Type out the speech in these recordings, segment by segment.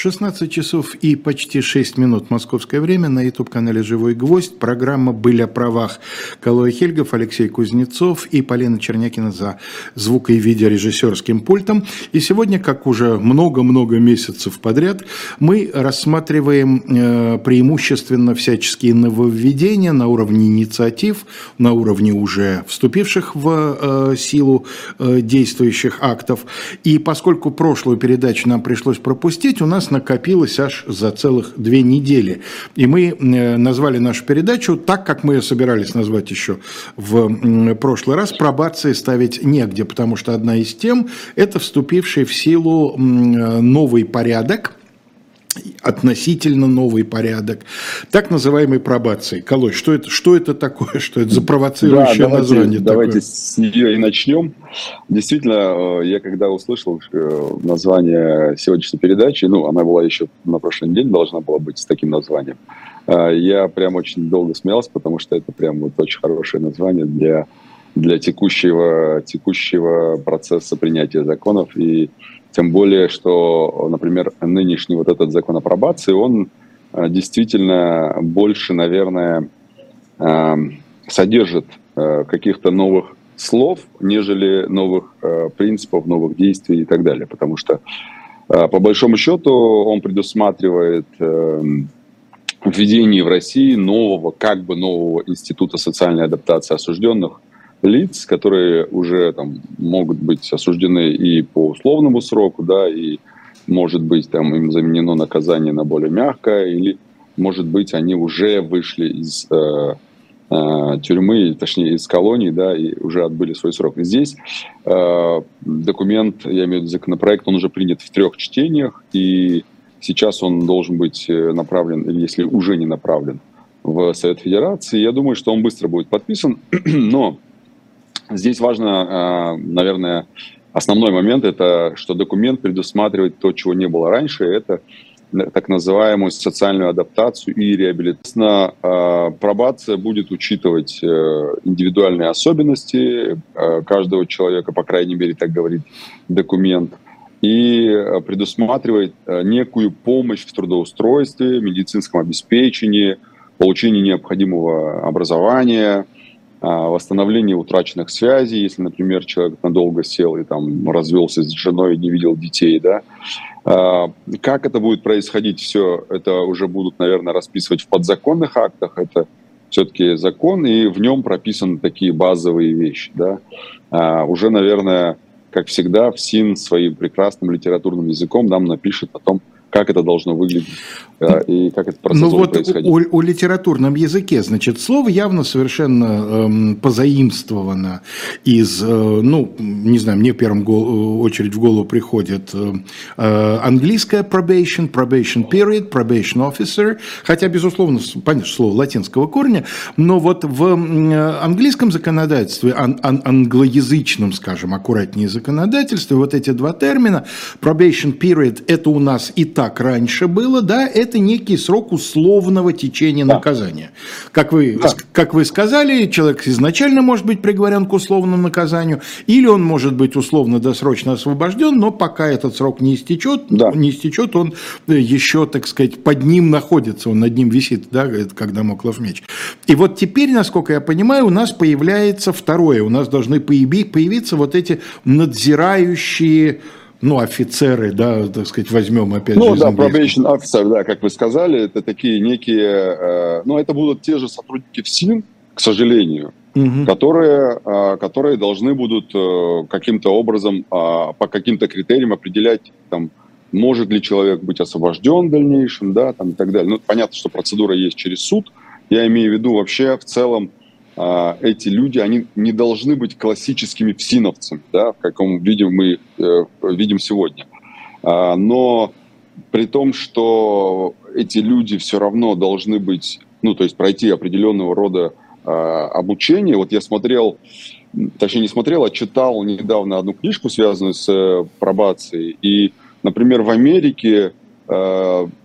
16 часов и почти 6 минут московское время на YouTube-канале «Живой гвоздь». Программа «Были о правах» Калой Хельгов, Алексей Кузнецов и Полина Чернякина за звук- и видеорежиссерским пультом. И сегодня, как уже много-много месяцев подряд, мы рассматриваем э, преимущественно всяческие нововведения на уровне инициатив, на уровне уже вступивших в э, силу э, действующих актов. И поскольку прошлую передачу нам пришлось пропустить, у нас накопилось аж за целых две недели. И мы э, назвали нашу передачу так, как мы ее собирались назвать еще в прошлый раз. Пробации ставить негде, потому что одна из тем – это вступивший в силу э, новый порядок – относительно новый порядок, так называемой пробации. Колой, что это, что это такое, что это за провоцирующее да, давайте, название Давайте такое? с нее и начнем. Действительно, э, я когда услышал э, название сегодняшней передачи, ну, она была еще на прошлой неделе, должна была быть с таким названием, э, я прям очень долго смеялся, потому что это прям вот очень хорошее название для, для текущего, текущего процесса принятия законов и тем более, что, например, нынешний вот этот закон о пробации, он э, действительно больше, наверное, э, содержит э, каких-то новых слов, нежели новых принципов, новых действий и так далее. Потому что, по большому счету, он предусматривает введение в России нового, как бы нового института социальной адаптации осужденных – лиц, которые уже там могут быть осуждены и по условному сроку, да, и может быть там им заменено наказание на более мягкое, или может быть они уже вышли из э, э, тюрьмы, точнее из колонии, да, и уже отбыли свой срок. Здесь э, документ, я имею в виду законопроект, он уже принят в трех чтениях, и сейчас он должен быть э, направлен, или если уже не направлен, в Совет Федерации. Я думаю, что он быстро будет подписан, но Здесь важно, а, наверное, основной момент, это что документ предусматривает то, чего не было раньше, это так называемую социальную адаптацию и реабилитацию. А, пробация будет учитывать э, индивидуальные особенности э, каждого человека, по крайней мере, так говорит документ, и предусматривает э, некую помощь в трудоустройстве, медицинском обеспечении, получении необходимого образования – восстановление утраченных связей, если, например, человек надолго сел и там развелся с женой и не видел детей, да. А, как это будет происходить, все это уже будут, наверное, расписывать в подзаконных актах, это все-таки закон, и в нем прописаны такие базовые вещи, да. А, уже, наверное, как всегда, в СИН своим прекрасным литературным языком нам напишет о том, как это должно выглядеть э, и как этот процесс ну, вот происходить. О, о литературном языке, значит, слово явно совершенно эм, позаимствовано из, э, ну, не знаю, мне в первую гол- очередь в голову приходит э, э, английское probation, probation period, probation officer, хотя, безусловно, понятно, слово латинского корня, но вот в э, английском законодательстве, ан- ан- англоязычном, скажем, аккуратнее законодательстве, вот эти два термина, probation period, это у нас и так раньше было, да, это некий срок условного течения да. наказания. Как вы, да. как вы сказали, человек изначально может быть приговорен к условному наказанию, или он может быть условно-досрочно освобожден, но пока этот срок не истечет, да. не истечет, он еще, так сказать, под ним находится, он над ним висит, да, когда Моклов меч. И вот теперь, насколько я понимаю, у нас появляется второе, у нас должны появиться вот эти надзирающие ну, офицеры, да, так сказать, возьмем опять ну, же. Ну, да, probation officer, да, как вы сказали, это такие некие, э, ну, это будут те же сотрудники ФСИН, к сожалению, угу. которые, э, которые должны будут э, каким-то образом, э, по каким-то критериям определять, там, может ли человек быть освобожден в дальнейшем, да, там и так далее. Ну, понятно, что процедура есть через суд. Я имею в виду вообще в целом эти люди, они не должны быть классическими всиновцами, да, в каком виде мы э, видим сегодня. А, но при том, что эти люди все равно должны быть, ну, то есть пройти определенного рода а, обучение. Вот я смотрел, точнее не смотрел, а читал недавно одну книжку, связанную с э, пробацией. И, например, в Америке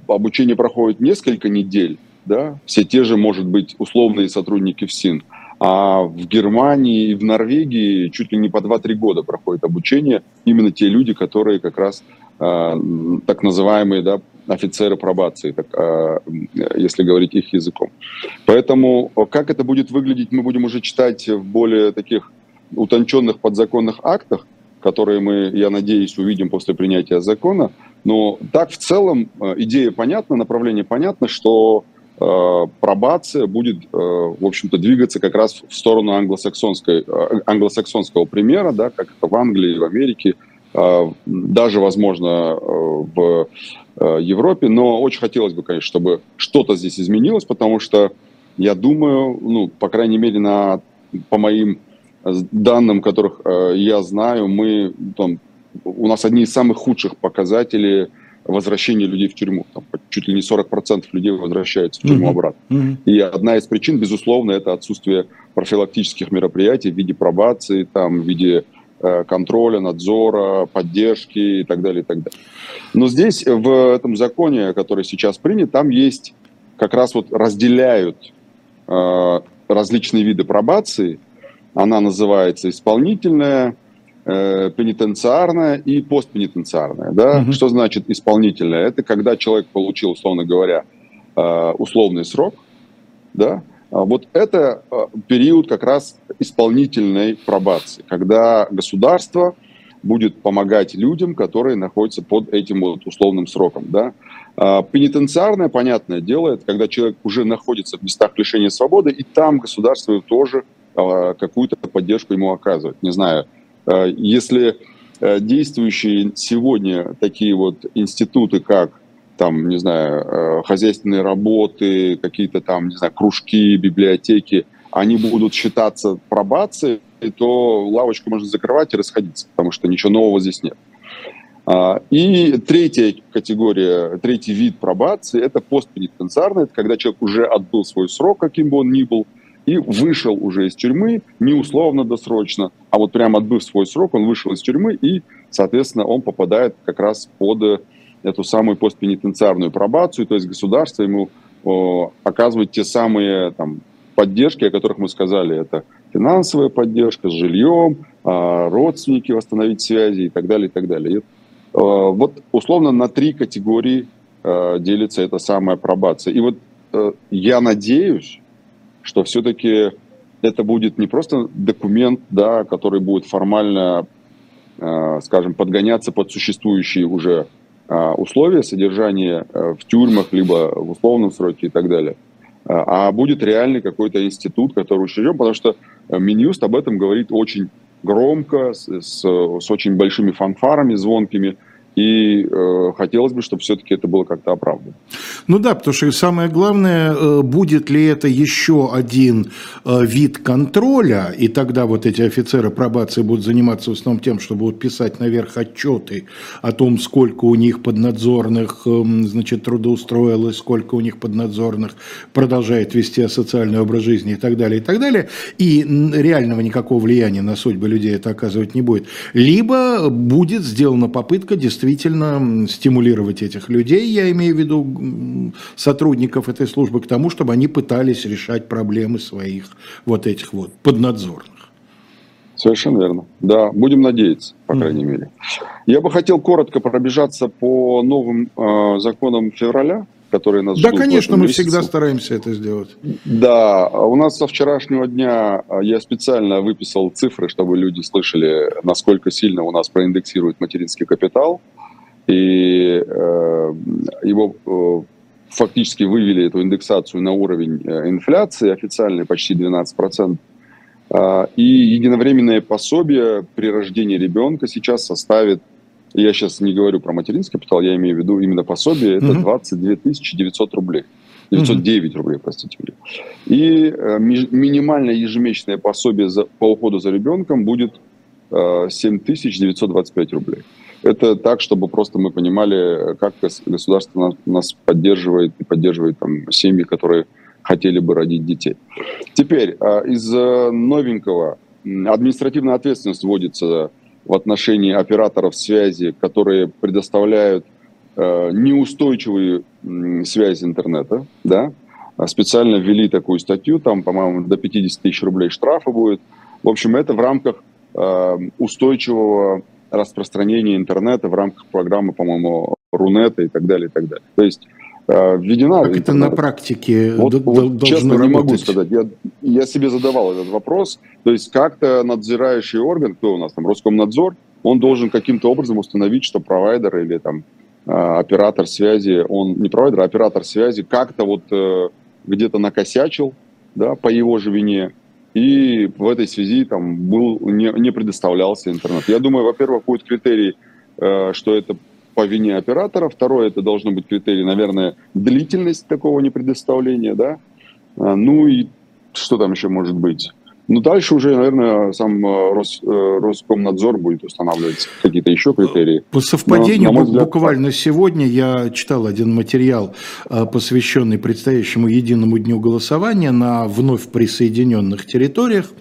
обучение проходит несколько недель, да, все те же, может быть, условные сотрудники ФСИН. А в Германии и в Норвегии чуть ли не по 2-3 года проходит обучение именно те люди, которые как раз э, так называемые да, офицеры пробации, так, э, если говорить их языком. Поэтому как это будет выглядеть, мы будем уже читать в более таких утонченных подзаконных актах, которые мы, я надеюсь, увидим после принятия закона. Но так в целом идея понятна, направление понятно, что Э, пробация будет, э, в общем-то, двигаться как раз в сторону англосаксонской, э, англосаксонского примера, да, как это в Англии, в Америке, даже, возможно, в Европе. Но очень хотелось бы, конечно, чтобы что-то здесь изменилось, потому что я думаю, ну, по крайней мере, на, по моим данным, которых я знаю, мы там, у нас одни из самых худших показателей – возвращение людей в тюрьму. Там, чуть ли не 40% людей возвращаются в тюрьму mm-hmm. обратно. Mm-hmm. И одна из причин, безусловно, это отсутствие профилактических мероприятий в виде пробации, там, в виде э, контроля, надзора, поддержки и так далее, и так далее. Но здесь, в этом законе, который сейчас принят, там есть как раз вот разделяют э, различные виды пробации. Она называется исполнительная, э, пенитенциарная и постпенитенциарная. Да? Угу. Что значит исполнительная? Это когда человек получил, условно говоря, э, условный срок. Да? А вот это э, период как раз исполнительной пробации, когда государство будет помогать людям, которые находятся под этим вот условным сроком. Да? А пенитенциарное, понятное дело, это когда человек уже находится в местах лишения свободы, и там государство тоже а, какую-то поддержку ему оказывает. Не знаю, если э, действующие сегодня такие вот институты, как там, не знаю, э, хозяйственные работы, какие-то там, не знаю, кружки, библиотеки, они будут считаться пробацией, то лавочку можно закрывать и расходиться, потому что ничего нового здесь нет. А, и третья категория, третий вид пробации – это постпенитенциарная, это когда человек уже отбыл свой срок, каким бы он ни был, и вышел уже из тюрьмы, не условно досрочно, а вот прямо отбыв свой срок, он вышел из тюрьмы, и, соответственно, он попадает как раз под э, эту самую постпенитенциарную пробацию, то есть государство ему о, оказывает те самые там, поддержки, о которых мы сказали, это финансовая поддержка с жильем, а, родственники восстановить связи и так далее, и так далее. И, вот условно на три категории э, делится эта самая пробация. И вот э, я надеюсь, что все-таки это будет не просто документ, да, который будет формально, э, скажем, подгоняться под существующие уже э, условия содержания э, в тюрьмах, либо в условном сроке и так далее, а будет реальный какой-то институт, который учрежден, потому что Минюст об этом говорит очень громко, с, с, очень большими фанфарами звонкими, и э, хотелось бы, чтобы все-таки это было как-то оправдано. Ну да, потому что самое главное, э, будет ли это еще один э, вид контроля, и тогда вот эти офицеры пробации будут заниматься в основном тем, что будут писать наверх отчеты о том, сколько у них поднадзорных, э, значит, трудоустроилось, сколько у них поднадзорных продолжает вести асоциальный образ жизни и так далее, и так далее, и реального никакого влияния на судьбы людей это оказывать не будет. Либо будет сделана попытка действительно действительно стимулировать этих людей, я имею в виду сотрудников этой службы, к тому, чтобы они пытались решать проблемы своих вот этих вот поднадзорных. Совершенно верно. Да, будем надеяться, по крайней mm. мере. Я бы хотел коротко пробежаться по новым э, законам февраля, которые нас да, ждут. Да, конечно, мы всегда стараемся это сделать. Да, у нас со вчерашнего дня а, я специально выписал цифры, чтобы люди слышали, насколько сильно у нас проиндексирует материнский капитал и э, его э, фактически вывели эту индексацию на уровень э, инфляции официальной почти 12%. Э, и единовременное пособие при рождении ребенка сейчас составит, я сейчас не говорю про материнский капитал, я имею в виду именно пособие, это 22 900 рублей. 909 mm-hmm. рублей, простите меня. И э, минимальное ежемесячное пособие за, по уходу за ребенком будет э, 7925 рублей. Это так, чтобы просто мы понимали, как государство нас поддерживает и поддерживает там, семьи, которые хотели бы родить детей. Теперь а, из э, новенького административная ответственность вводится в отношении операторов связи, которые предоставляют э, неустойчивые связи интернета, да, специально ввели такую статью, там, по-моему, до 50 тысяч рублей штрафа будет. В общем, это в рамках э, устойчивого распространения интернета в рамках программы, по-моему, Рунета и так далее, и так далее. То есть э, введена... Как это на практике вот, вот, честно, работать? не могу сказать. Я, я себе задавал этот вопрос. То есть как-то надзирающий орган, кто у нас там, Роскомнадзор, он должен каким-то образом установить, что провайдер или там э, оператор связи, он не провайдер, а оператор связи как-то вот э, где-то накосячил, да, по его же вине, и в этой связи там был, не, не предоставлялся интернет. Я думаю, во-первых, будет критерий, э, что это по вине оператора, второе, это должно быть критерий, наверное, длительность такого непредоставления, да, а, ну и что там еще может быть? Ну, дальше уже, наверное, сам э, Рос, э, Роскомнадзор будет устанавливать какие-то еще критерии. По совпадению, Но, взгляд, буквально сегодня я читал один материал, э, посвященный предстоящему единому дню голосования на вновь присоединенных территориях.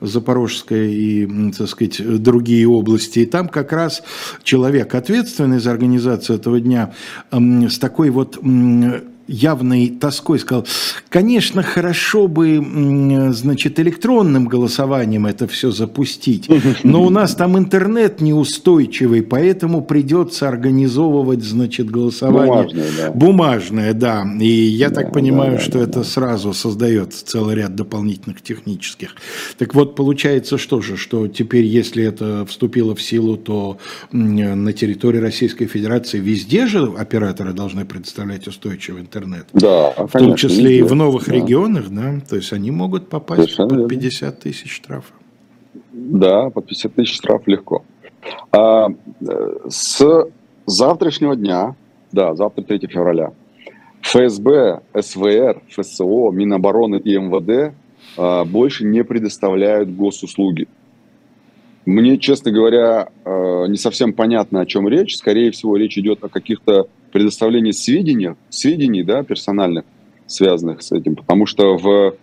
Запорожская и, так сказать, другие области. И там как раз человек, ответственный за организацию этого дня, с такой вот явной тоской сказал, конечно, хорошо бы, значит, электронным голосованием это все запустить, но у нас там интернет неустойчивый, поэтому придется организовывать, значит, голосование бумажное, да. Бумажное, да. И я да, так понимаю, да, что да, это да. сразу создает целый ряд дополнительных технических. Так вот, получается что же, что теперь, если это вступило в силу, то на территории Российской Федерации везде же операторы должны предоставлять устойчивый интернет? Интернет. Да, в конечно, том числе везде. и в новых да. регионах, да, то есть они могут попасть Совершенно под 50 тысяч штрафов. Да, под 50 тысяч штраф легко. А, э, с завтрашнего дня, да, завтра 3 февраля, ФСБ, СВР, ФСО, Минобороны и МВД а, больше не предоставляют госуслуги. Мне, честно говоря, э, не совсем понятно, о чем речь. Скорее всего, речь идет о каких-то предоставлении сведений, сведений да, персональных, связанных с этим. Потому что в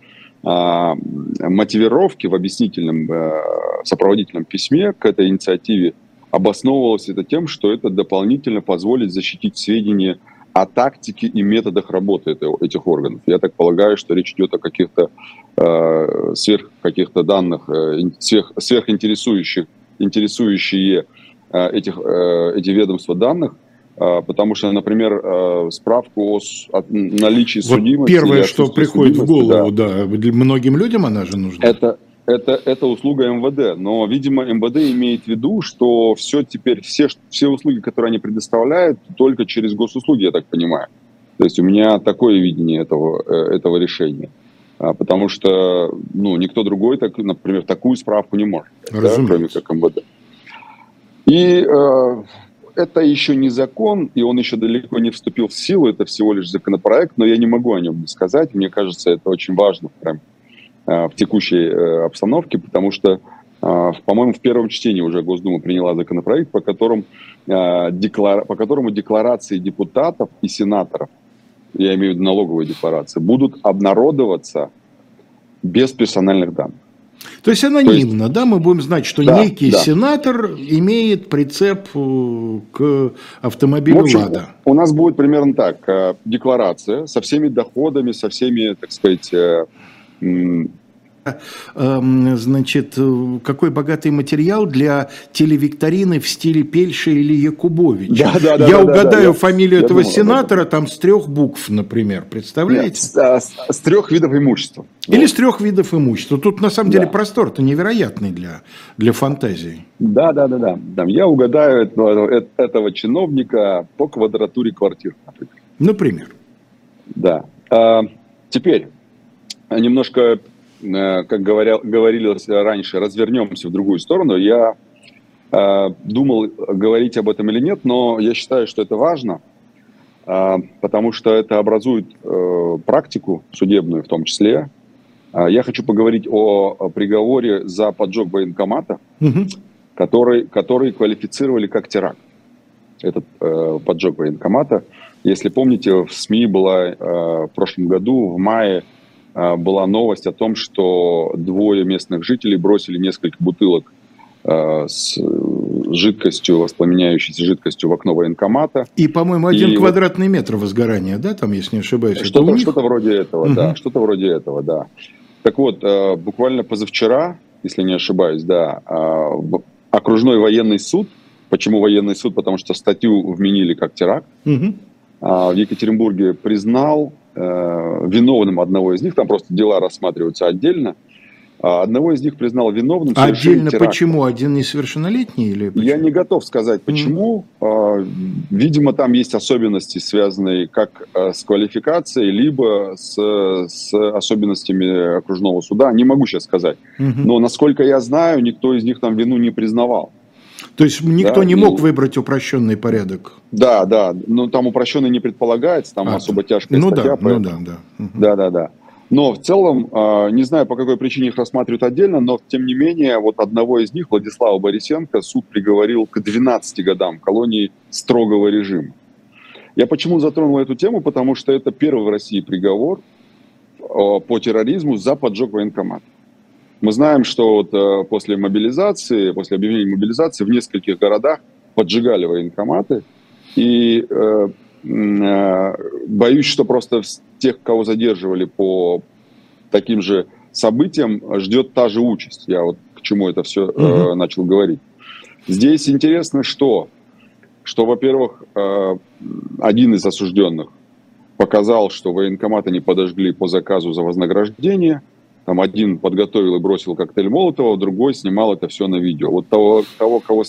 а, мотивировке, в объяснительном а, сопроводительном письме к этой инициативе обосновывалось это тем, что это дополнительно позволит защитить сведения о тактике и методах работы этих органов. Я так полагаю, что речь идет о каких-то э, сверх каких-то данных, э, сверх, сверхинтересующих, интересующие э, этих, э, эти ведомства данных, э, потому что, например, э, справку о, о наличии вот судимости... Первое, что приходит в голову, да. да, многим людям она же нужна. Это, это, это услуга МВД. Но, видимо, МВД имеет в виду, что все теперь, все, все услуги, которые они предоставляют, только через госуслуги, я так понимаю. То есть у меня такое видение этого, э, этого решения. А, потому что ну, никто другой, так, например, такую справку не может, да, кроме как МВД. И э, это еще не закон, и он еще далеко не вступил в силу, это всего лишь законопроект, но я не могу о нем не сказать. Мне кажется, это очень важно прям Э, в текущей э, обстановке, потому что, э, по-моему, в первом чтении уже Госдума приняла законопроект, по, которым, по которому декларации депутатов и сенаторов, я имею в виду налоговые декларации, будут обнародоваться без персональных данных. То есть анонимно, То есть, да, мы будем знать, что да, некий да. сенатор имеет прицеп к автомобилю в общем, «Лада». У нас будет примерно так, декларация со всеми доходами, со всеми, так сказать, Эм, значит, какой богатый материал для телевикторины в стиле Пельша или Якубовича. Да, да, да, Я да, угадаю да, фамилию я, этого я думал, сенатора там с трех букв, например, представляете? Нет, с, а, с, с трех видов имущества. Или вот. с трех видов имущества. Тут на самом деле простор-то невероятный для, для фантазии. Да, да, да, да. Там, я угадаю этого, этого чиновника по квадратуре квартир, например. Например. Да. А, теперь немножко, э, как говорил, говорили раньше, развернемся в другую сторону. Я э, думал, говорить об этом или нет, но я считаю, что это важно, э, потому что это образует практику судебную в том числе. Я хочу поговорить о приговоре за поджог военкомата, угу. который, который квалифицировали как теракт. Этот поджог военкомата. Если помните, в СМИ была в прошлом году, в мае, была новость о том, что двое местных жителей бросили несколько бутылок а, с жидкостью, воспламеняющейся жидкостью в окно военкомата. И, по-моему, один и квадратный вот... метр возгорания, да, там, если не ошибаюсь? Что-то, что вроде этого, угу. да, что-то вроде этого, да. Так вот, а, буквально позавчера, если не ошибаюсь, да, окружной военный суд Почему военный суд? Потому что статью вменили как теракт. Угу. А, в Екатеринбурге признал э, виновным одного из них, там просто дела рассматриваются отдельно, а одного из них признал виновным. Отдельно теракт. почему? Один несовершеннолетний или почему? Я не готов сказать, почему. Mm. Видимо, там есть особенности, связанные как э, с квалификацией, либо с, с особенностями окружного суда. Не могу сейчас сказать. Mm-hmm. Но, насколько я знаю, никто из них там вину не признавал. То есть никто да, не мог и... выбрать упрощенный порядок? Да, да. Но там упрощенный не предполагается, там а, особо тяжкая ну статья. Да, поэтому... Ну да, да. Да, да, да. Но в целом, а, не знаю, по какой причине их рассматривают отдельно, но тем не менее, вот одного из них, Владислава Борисенко, суд приговорил к 12 годам колонии строгого режима. Я почему затронул эту тему? Потому что это первый в России приговор а, по терроризму за поджог военкомата. Мы знаем, что вот э, после мобилизации, после объявления мобилизации в нескольких городах поджигали военкоматы. И э, э, боюсь, что просто тех, кого задерживали по таким же событиям, ждет та же участь. Я вот к чему это все угу. э, начал говорить. Здесь интересно, что, что во-первых, э, один из осужденных показал, что военкоматы не подожгли по заказу за вознаграждение – там один подготовил и бросил коктейль Молотова, другой снимал это все на видео. Вот того, того кого,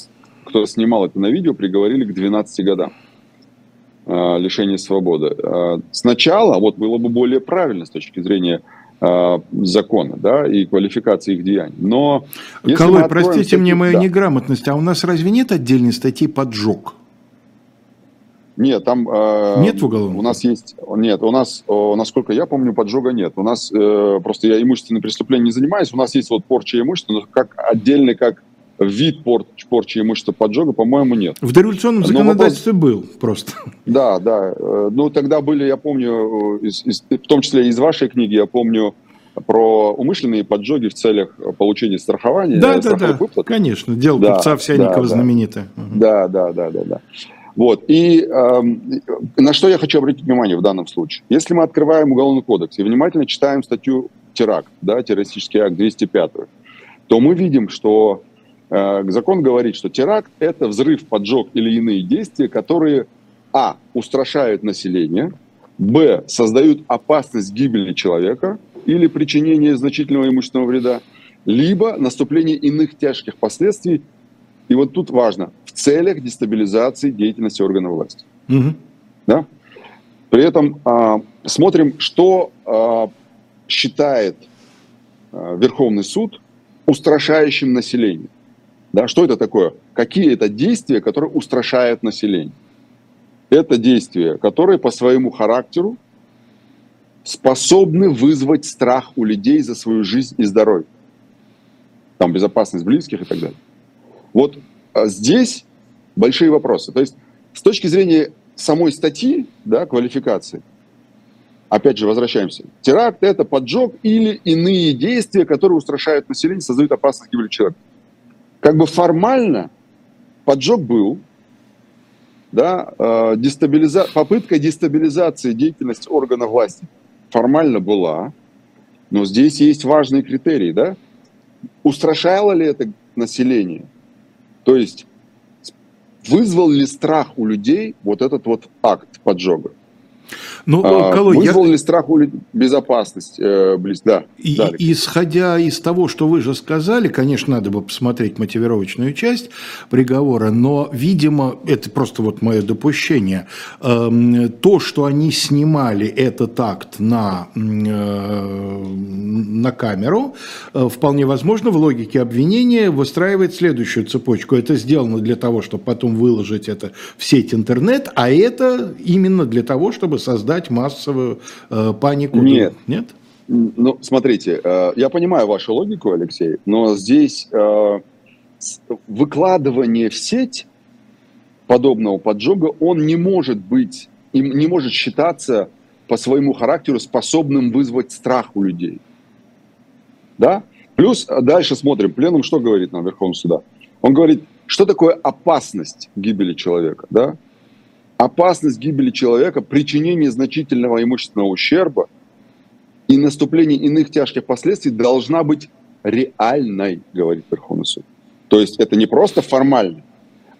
кто снимал это на видео, приговорили к 12 годам э, лишения свободы. Э, сначала, вот было бы более правильно с точки зрения э, закона, да, и квалификации их деяний. Но Колой, простите статью, мне мою да. неграмотность, а у нас разве нет отдельной статьи «поджог»? Нет, там... Э, нет в уголовном? У нас есть... Нет, у нас, э, насколько я помню, поджога нет. У нас, э, просто я имущественным преступлением не занимаюсь, у нас есть вот порча имущества, но как отдельный, как вид пор, порчи имущества поджога, по-моему, нет. В дореволюционном законодательстве вопрос... был просто. Да, да. Э, ну, тогда были, я помню, э, из, из, в том числе из вашей книги, я помню про умышленные поджоги в целях получения страхования. Да, да, да, выплат. конечно. Дело да, купца Овсянникова да, знаменитое. Да, да, да, да, да. Вот. И э, на что я хочу обратить внимание в данном случае. Если мы открываем Уголовный кодекс и внимательно читаем статью теракт, да, террористический акт 205, то мы видим, что э, закон говорит, что теракт – это взрыв, поджог или иные действия, которые, а, устрашают население, б, создают опасность гибели человека или причинение значительного имущественного вреда, либо наступление иных тяжких последствий. И вот тут важно – целях дестабилизации деятельности органов власти. Угу. Да? При этом а, смотрим, что а, считает а, Верховный суд устрашающим население. Да, что это такое? Какие это действия, которые устрашают население? Это действия, которые по своему характеру способны вызвать страх у людей за свою жизнь и здоровье. Там безопасность близких и так далее. Вот здесь большие вопросы. То есть с точки зрения самой статьи, да, квалификации, опять же, возвращаемся. Теракт – это поджог или иные действия, которые устрашают население, создают опасность гибели человека. Как бы формально поджог был, да, э, дестабилиза... попытка дестабилизации деятельности органов власти формально была, но здесь есть важные критерии, да? Устрашало ли это население? То есть вызвал ли страх у людей вот этот вот акт поджога? Ну, а, Колой, вызвал я... страх у безопасность э, близ... Да, и, исходя из того, что вы же сказали, конечно, надо бы посмотреть мотивировочную часть приговора, но, видимо, это просто вот мое допущение, э, то, что они снимали этот акт на, э, на камеру, э, вполне возможно, в логике обвинения выстраивает следующую цепочку. Это сделано для того, чтобы потом выложить это в сеть интернет, а это именно для того, чтобы создать массовую э, панику? Нет. Нет? Ну, смотрите, э, я понимаю вашу логику, Алексей, но здесь э, выкладывание в сеть подобного поджога, он не может быть, не может считаться по своему характеру способным вызвать страх у людей. Да? Плюс дальше смотрим, пленум что говорит нам Верховный суда? Он говорит, что такое опасность гибели человека, да? Опасность гибели человека, причинение значительного имущественного ущерба и наступление иных тяжких последствий должна быть реальной, говорит Верховный суд. То есть это не просто формально,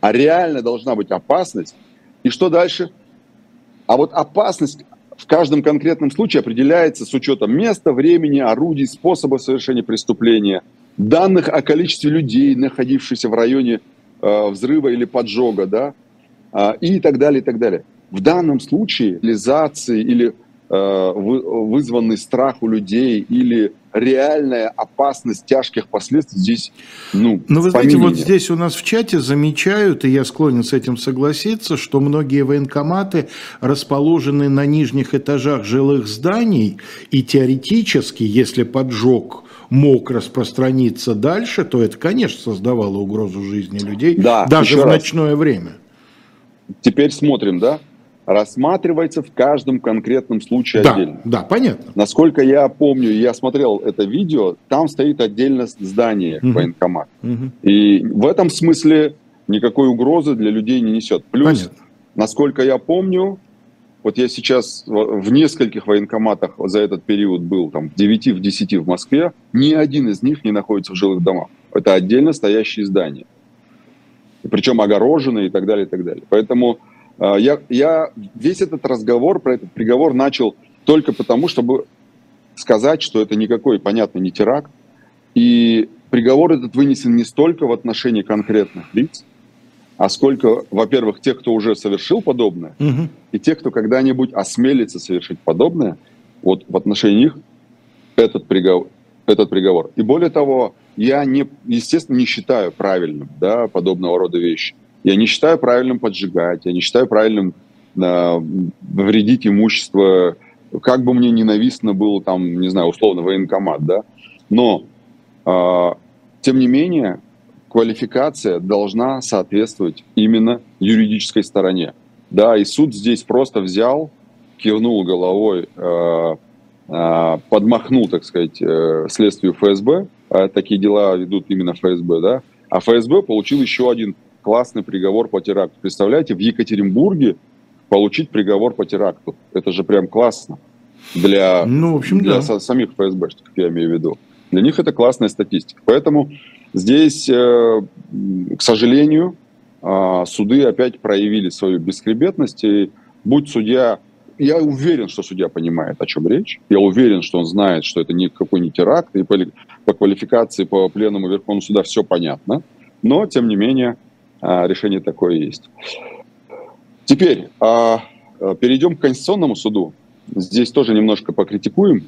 а реально должна быть опасность. И что дальше? А вот опасность в каждом конкретном случае определяется с учетом места, времени, орудий, способа совершения преступления, данных о количестве людей, находившихся в районе э, взрыва или поджога, да, и так далее, и так далее. В данном случае реализации или э, вызванный страх у людей или реальная опасность тяжких последствий здесь, ну, Но вы знаете, вот здесь у нас в чате замечают, и я склонен с этим согласиться, что многие военкоматы расположены на нижних этажах жилых зданий, и теоретически, если поджог мог распространиться дальше, то это, конечно, создавало угрозу жизни людей, да, даже в раз. ночное время. Теперь смотрим, да? рассматривается в каждом конкретном случае да, отдельно. Да, понятно. Насколько я помню, я смотрел это видео, там стоит отдельно здание угу. военкомат. Угу. И в этом смысле никакой угрозы для людей не несет. Плюс, понятно. насколько я помню, вот я сейчас в нескольких военкоматах за этот период был, там, в 9, в 10 в Москве, ни один из них не находится в жилых домах. Это отдельно стоящие здания. Причем огороженные и так далее, и так далее. Поэтому а, я, я весь этот разговор про этот приговор начал только потому, чтобы сказать, что это никакой, понятно, не теракт. И приговор этот вынесен не столько в отношении конкретных лиц, а сколько, во-первых, тех, кто уже совершил подобное, угу. и тех, кто когда-нибудь осмелится совершить подобное, вот в отношении них этот приговор, этот приговор. И более того, я, не, естественно, не считаю правильным да, подобного рода вещи. Я не считаю правильным поджигать, я не считаю правильным э, вредить имущество, как бы мне ненавистно было там, не знаю, условно, военкомат, да, но, э, тем не менее, квалификация должна соответствовать именно юридической стороне. Да, и суд здесь просто взял, кивнул головой, э, э, подмахнул, так сказать, э, следствию ФСБ, такие дела ведут именно ФСБ, да, а ФСБ получил еще один классный приговор по теракту. Представляете, в Екатеринбурге получить приговор по теракту. Это же прям классно для, ну, в общем, для да. самих ФСБшников, я имею в виду. Для них это классная статистика. Поэтому здесь, э, к сожалению, э, суды опять проявили свою бескребетность. И будь судья... Я уверен, что судья понимает, о чем речь. Я уверен, что он знает, что это никакой не теракт. И по, по квалификации, по пленному Верховного суда все понятно. Но, тем не менее, а, решение такое есть. Теперь а, а, перейдем к Конституционному суду. Здесь тоже немножко покритикуем.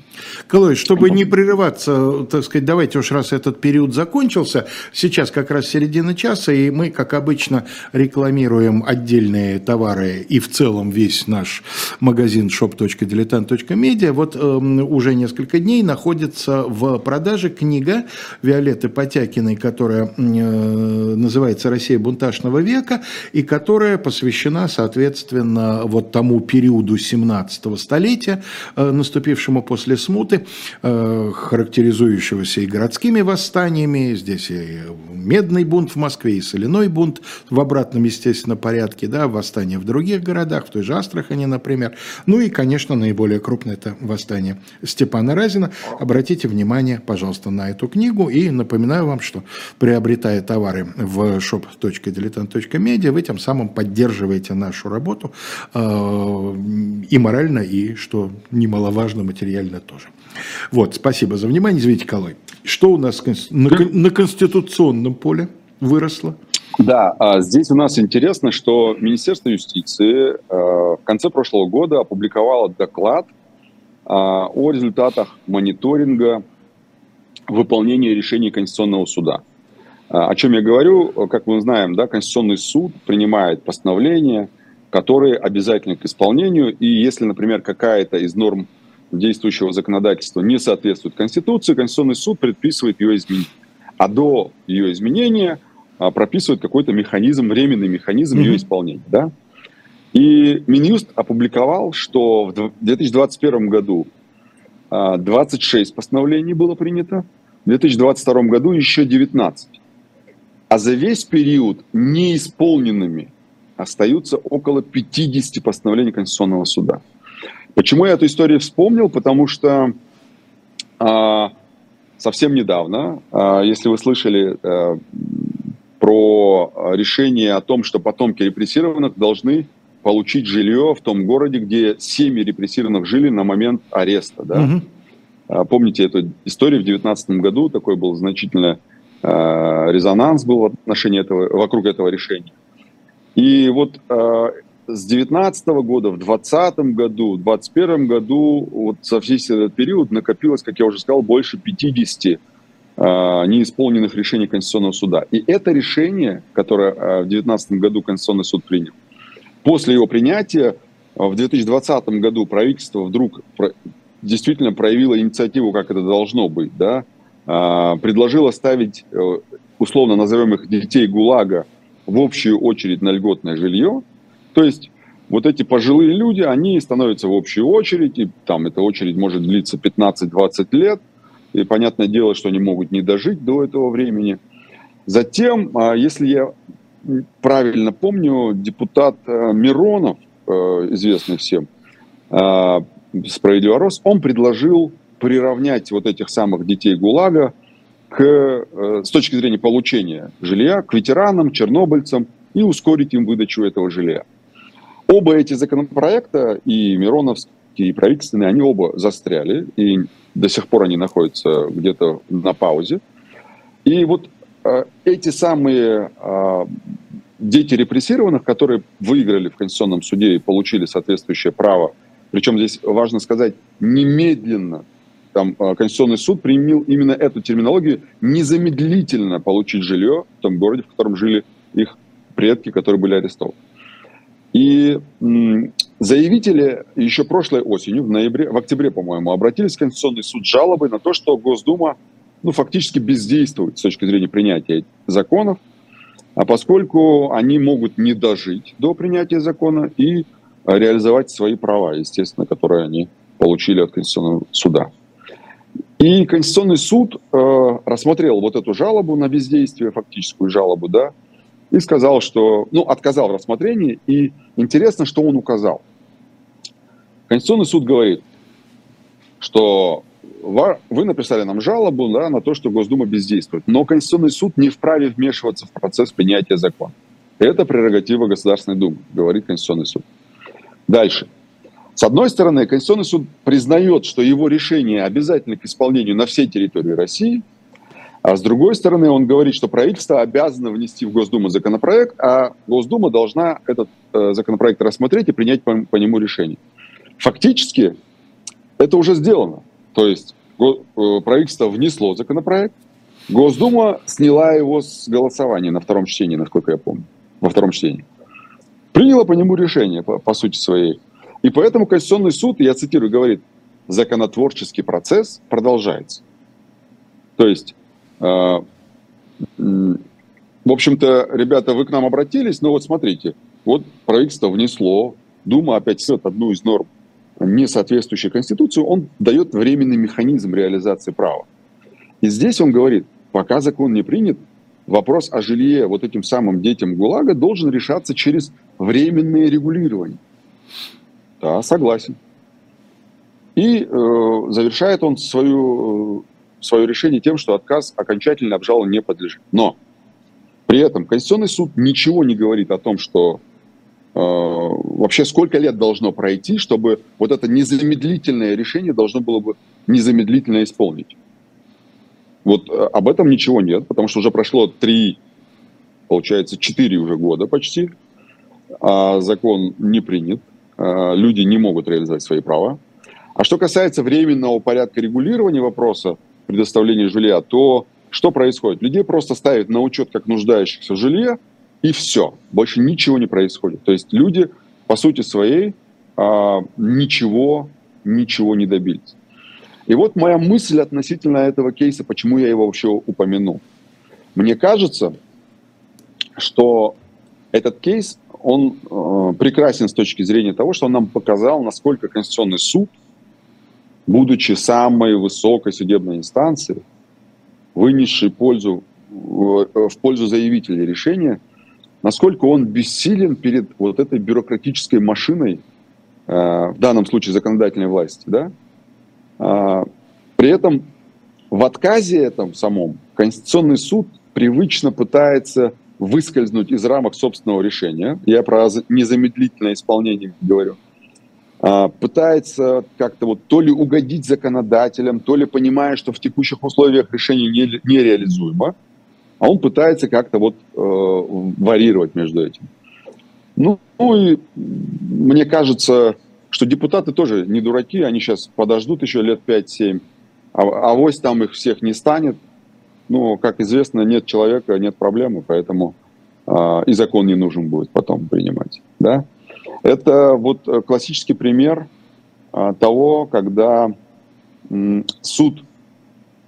Колой, чтобы не прерываться, так сказать, давайте уж раз этот период закончился, сейчас как раз середина часа, и мы, как обычно, рекламируем отдельные товары и в целом весь наш магазин shop.diletant.media. Вот э, уже несколько дней находится в продаже книга Виолетты Потякиной, которая э, называется «Россия бунтажного века», и которая посвящена, соответственно, вот тому периоду 17 столетия, столетия, э, наступившему после смуты, э, характеризующегося и городскими восстаниями, здесь и медный бунт в Москве, и соляной бунт в обратном, естественно, порядке, да, восстания в других городах, в той же Астрахани, например. Ну и, конечно, наиболее крупное это восстание Степана Разина. Обратите внимание, пожалуйста, на эту книгу и напоминаю вам, что приобретая товары в shop.diletant.media, вы тем самым поддерживаете нашу работу э, и морально, и что немаловажно, материально тоже. Вот, спасибо за внимание. Извините, Колой. Что у нас на, на конституционном поле выросло? Да, а здесь у нас интересно, что Министерство юстиции э, в конце прошлого года опубликовало доклад э, о результатах мониторинга выполнения решений Конституционного суда. Э, о чем я говорю, как мы знаем, да, Конституционный суд принимает постановление, которые обязательны к исполнению. И если, например, какая-то из норм действующего законодательства не соответствует Конституции, Конституционный суд предписывает ее изменить. А до ее изменения а, прописывает какой-то механизм, временный механизм mm-hmm. ее исполнения. Да? И Минюст опубликовал, что в 2021 году 26 а, постановлений было принято, в 2022 году еще 19. А за весь период неисполненными остаются около 50 постановлений Конституционного суда. Почему я эту историю вспомнил? Потому что а, совсем недавно, а, если вы слышали а, про решение о том, что потомки репрессированных должны получить жилье в том городе, где семьи репрессированных жили на момент ареста. Да? Угу. Помните эту историю в 2019 году, такой был значительный э, резонанс был в отношении этого, вокруг этого решения. И вот э, с 2019 года, в 2020 году, в 2021 году, вот за весь этот период накопилось, как я уже сказал, больше 50 э, неисполненных решений Конституционного суда. И это решение, которое э, в 2019 году Конституционный суд принял, После его принятия в 2020 году правительство вдруг действительно проявило инициативу, как это должно быть, да, а, предложило ставить, э, условно назовем их детей ГУЛАГа, в общую очередь на льготное жилье. То есть вот эти пожилые люди, они становятся в общую очередь, и там эта очередь может длиться 15-20 лет, и понятное дело, что они могут не дожить до этого времени. Затем, а, если я правильно помню, депутат э, Миронов, э, известный всем, э, справедливо рос, он предложил приравнять вот этих самых детей ГУЛАГа к, с точки зрения получения жилья к ветеранам, чернобыльцам и ускорить им выдачу этого жилья. Оба эти законопроекта, и Мироновский, и правительственные, они оба застряли, и до сих пор они находятся где-то на паузе. И вот Э, эти самые а, дети репрессированных, которые выиграли в Конституционном суде и получили соответствующее право, причем здесь важно сказать, немедленно там а, Конституционный суд применил именно эту терминологию, незамедлительно получить жилье в том городе, в котором жили их предки, которые были арестованы. И заявители еще прошлой осенью, в ноябре, в октябре, по-моему, обратились в Конституционный суд с жалобой на то, что Госдума ну, фактически бездействуют с точки зрения принятия законов, а поскольку они могут не дожить до принятия закона и реализовать свои права, естественно, которые они получили от Конституционного суда. И Конституционный суд э, рассмотрел вот эту жалобу на бездействие, фактическую жалобу, да, и сказал, что, ну, отказал в рассмотрении, и интересно, что он указал. Конституционный суд говорит, что вы написали нам жалобу да, на то, что Госдума бездействует. Но Конституционный суд не вправе вмешиваться в процесс принятия закона. Это прерогатива Государственной Думы, говорит Конституционный суд. Дальше. С одной стороны, Конституционный суд признает, что его решение обязательно к исполнению на всей территории России, а с другой стороны, он говорит, что правительство обязано внести в Госдуму законопроект, а Госдума должна этот э, законопроект рассмотреть и принять по, по нему решение. Фактически это уже сделано. То есть э, правительство внесло законопроект, Госдума сняла его с голосования на втором чтении, насколько я помню, во втором чтении. Приняла по нему решение, по, по сути своей. И поэтому Конституционный суд, я цитирую, говорит, законотворческий процесс продолжается. То есть, э, в общем-то, ребята, вы к нам обратились, но вот смотрите, вот правительство внесло, Дума опять одну из норм не соответствующий Конституции, он дает временный механизм реализации права. И здесь он говорит, пока закон не принят, вопрос о жилье вот этим самым детям ГУЛАГа должен решаться через временное регулирование. Да, согласен. И э, завершает он свою, э, свое решение тем, что отказ окончательно обжалованию не подлежит. Но при этом Конституционный суд ничего не говорит о том, что Э, вообще сколько лет должно пройти, чтобы вот это незамедлительное решение должно было бы незамедлительно исполнить. Вот э, об этом ничего нет, потому что уже прошло три, получается, четыре уже года почти, а закон не принят, люди не могут реализовать свои права. А что касается временного порядка регулирования вопроса предоставления жилья, то что происходит? Людей просто ставят на учет как нуждающихся в жилье, и все. Больше ничего не происходит. То есть люди, по сути своей, а, ничего, ничего не добились. И вот моя мысль относительно этого кейса, почему я его вообще упомянул. Мне кажется, что этот кейс, он э, прекрасен с точки зрения того, что он нам показал, насколько Конституционный суд, будучи самой высокой судебной инстанцией, вынесшей пользу, в, в пользу заявителя решения, насколько он бессилен перед вот этой бюрократической машиной, э, в данном случае законодательной власти, да? А, при этом в отказе этом самом Конституционный суд привычно пытается выскользнуть из рамок собственного решения, я про незамедлительное исполнение говорю, а, пытается как-то вот то ли угодить законодателям, то ли понимая, что в текущих условиях решение не, нереализуемо, а он пытается как-то вот э, варьировать между этим. Ну, ну и мне кажется, что депутаты тоже не дураки, они сейчас подождут еще лет 5-7, а авось там их всех не станет. Ну, как известно, нет человека, нет проблемы, поэтому э, и закон не нужен будет потом принимать, да. Это вот э, классический пример э, того, когда э, суд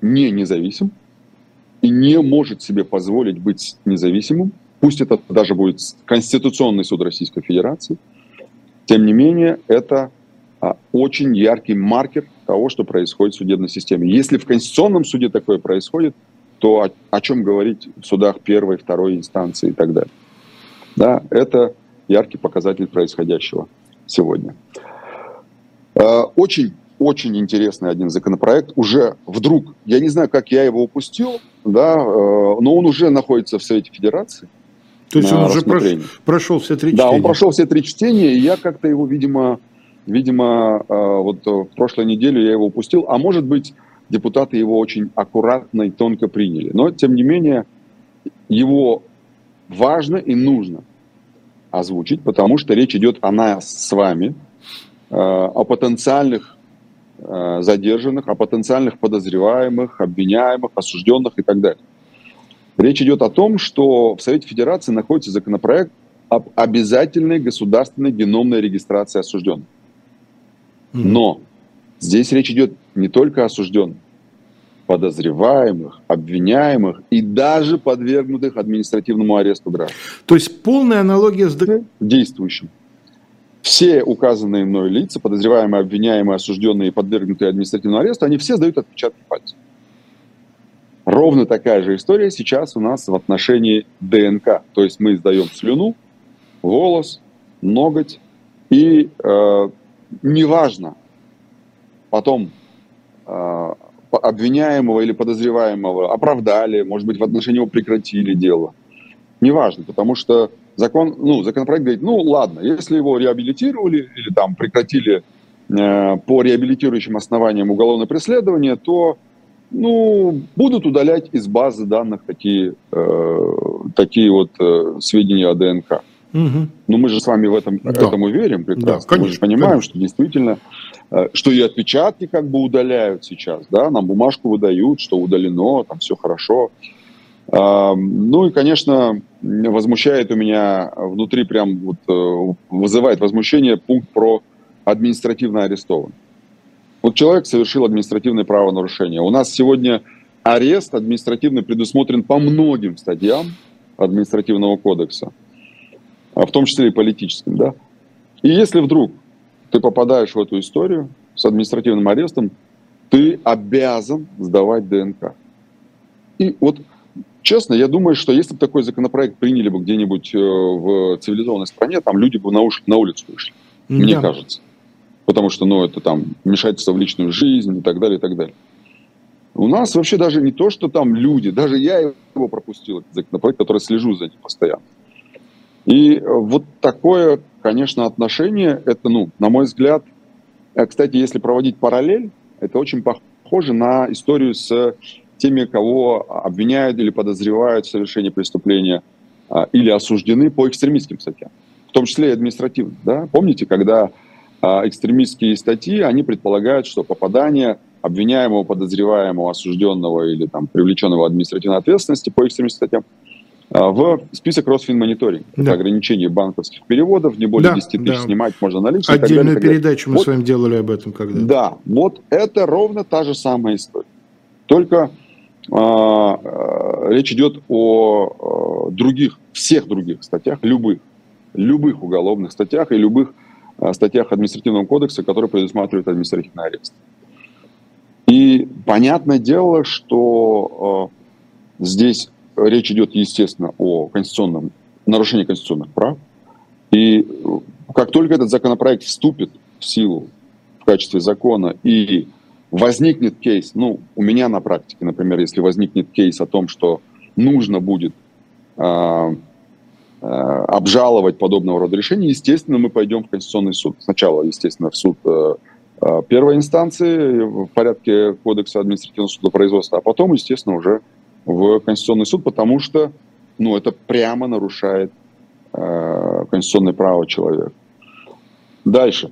не независим и не может себе позволить быть независимым, пусть это даже будет Конституционный суд Российской Федерации, тем не менее, это а, очень яркий маркер того, что происходит в судебной системе. Если в Конституционном суде такое происходит, то о, о чем говорить в судах первой, второй инстанции и так далее. Да, это яркий показатель происходящего сегодня. А, очень очень интересный один законопроект. Уже вдруг, я не знаю, как я его упустил, да, э, но он уже находится в Совете Федерации. То есть он уже прошел, прошел все три чтения? Да, он прошел все три чтения, и я как-то его, видимо, видимо, э, вот в прошлой неделе я его упустил, а может быть, депутаты его очень аккуратно и тонко приняли. Но, тем не менее, его важно и нужно озвучить, потому что речь идет о нас с вами, э, о потенциальных э, задержанных, о потенциальных подозреваемых, обвиняемых, осужденных и так далее. Речь идет о том, что в Совете Федерации находится законопроект об обязательной государственной геномной регистрации осужденных. Но здесь речь идет не только о осужденных, подозреваемых, обвиняемых и даже подвергнутых административному аресту граждан. То есть полная аналогия с действующим. Все указанные мной лица, подозреваемые, обвиняемые, осужденные и подвергнутые административному аресту, они все сдают отпечатки пальцев. Ровно такая же история сейчас у нас в отношении ДНК. То есть мы издаем слюну, волос, ноготь, и э, неважно, потом э, обвиняемого или подозреваемого оправдали, может быть, в отношении его прекратили дело. Неважно, потому что закон, ну, законопроект говорит, ну ладно, если его реабилитировали или там прекратили э, по реабилитирующим основаниям уголовное преследование, то ну, будут удалять из базы данных такие, э, такие вот э, сведения о ДНК. Угу. Но мы же с вами в этом, да. этому верим прекрасно. Да, конечно, мы же понимаем, конечно. что действительно, что и отпечатки как бы удаляют сейчас, да, нам бумажку выдают, что удалено, там все хорошо. Э, ну и, конечно, возмущает у меня внутри прям вот э, вызывает возмущение пункт про административно арестованных. Вот человек совершил административное правонарушение. У нас сегодня арест административный предусмотрен по многим статьям административного кодекса, а в том числе и политическим. Да? И если вдруг ты попадаешь в эту историю с административным арестом, ты обязан сдавать ДНК. И вот честно, я думаю, что если бы такой законопроект приняли бы где-нибудь э, в цивилизованной стране, там люди бы на, уш... на улицу вышли. Да. Мне кажется потому что, ну, это там вмешательство в личную жизнь и так далее, и так далее. У нас вообще даже не то, что там люди, даже я его пропустил, этот законопроект, который слежу за ним постоянно. И вот такое, конечно, отношение, это, ну, на мой взгляд, э, кстати, если проводить параллель, это очень похоже на историю с теми, кого обвиняют или подозревают в совершении преступления а, или осуждены по экстремистским статьям, в том числе и административным. Да? Помните, когда а экстремистские статьи, они предполагают, что попадание обвиняемого, подозреваемого, осужденного или там, привлеченного административной ответственности по экстремистским статьям в список Росфинмониторинг. Да. Это ограничение банковских переводов, не более да, 10 тысяч да. снимать можно наличные. Отдельную далее, передачу мы вот, с вами делали об этом когда-то. Да, вот это ровно та же самая история. Только а, а, речь идет о а, других, всех других статьях, любых, любых уголовных статьях и любых статьях административного кодекса, которые предусматривают административный арест. И понятное дело, что э, здесь речь идет, естественно, о конституционном нарушении конституционных прав. И как только этот законопроект вступит в силу в качестве закона и возникнет кейс, ну, у меня на практике, например, если возникнет кейс о том, что нужно будет э, э, обжаловать подобного рода решения, естественно, мы пойдем в Конституционный суд. Сначала, естественно, в суд э, э первой инстанции в порядке Кодекса административного судопроизводства, а потом, естественно, уже в Конституционный суд, потому что ну, это прямо нарушает э, конституционное право человека. Дальше.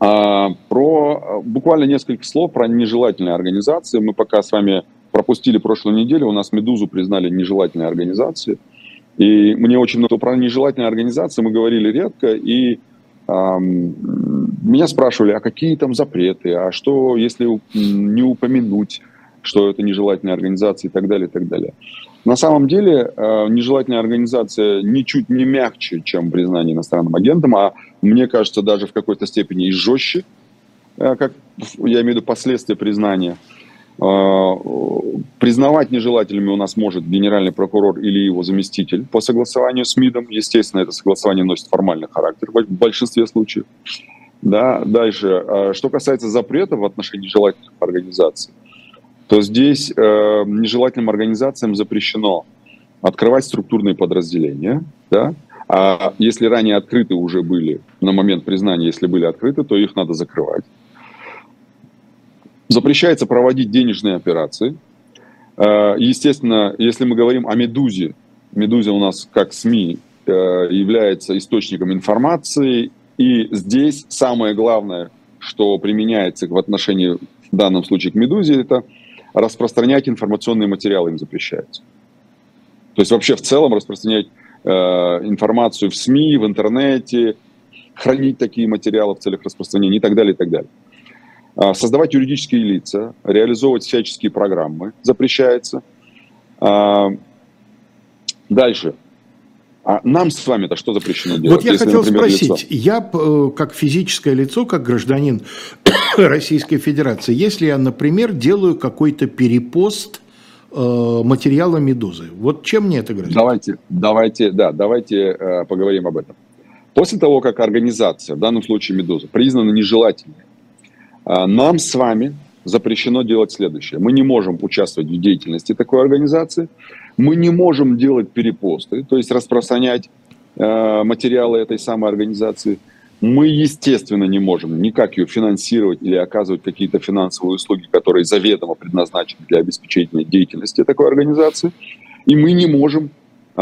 А, про буквально несколько слов про нежелательные организации. Мы пока с вами пропустили прошлую неделю, у нас «Медузу» признали нежелательной организацией. И мне очень много про нежелательные организации мы говорили редко, и эм, меня спрашивали, а какие там запреты, а что, если не упомянуть, что это нежелательная организация и так далее, и так далее. На самом деле э, нежелательная организация ничуть не мягче, чем признание иностранным агентом, а мне кажется, даже в какой-то степени и жестче, э, как я имею в виду последствия признания. Э, признавать нежелательными у нас может генеральный прокурор или его заместитель по согласованию с МИДом. Естественно, это согласование носит формальный характер в большинстве случаев. Да, дальше. Что касается запретов в отношении нежелательных организаций, то здесь э, нежелательным организациям запрещено открывать структурные подразделения, да, а если ранее открыты уже были, на момент признания, если были открыты, то их надо закрывать. Запрещается проводить денежные операции. Э, естественно, если мы говорим о «Медузе», «Медузе» у нас как СМИ э, является источником информации, и здесь самое главное, что применяется в отношении, в данном случае к «Медузе», это – распространять информационные материалы им запрещается. То есть вообще в целом распространять э, информацию в СМИ, в интернете, хранить такие материалы в целях распространения и так далее, и так далее. А, создавать юридические лица, реализовывать всяческие программы запрещается. А, дальше. А нам с вами-то что запрещено делать? Вот я если, хотел например, спросить, лицо? я э, как физическое лицо, как гражданин Российской Федерации, если я, например, делаю какой-то перепост э, материала «Медузы», вот чем мне это грозит? Давайте, давайте, да, давайте э, поговорим об этом. После того, как организация, в данном случае «Медуза», признана нежелательной, нам с вами запрещено делать следующее. Мы не можем участвовать в деятельности такой организации, мы не можем делать перепосты, то есть распространять э, материалы этой самой организации. Мы, естественно, не можем никак ее финансировать или оказывать какие-то финансовые услуги, которые заведомо предназначены для обеспечения деятельности такой организации. И мы не можем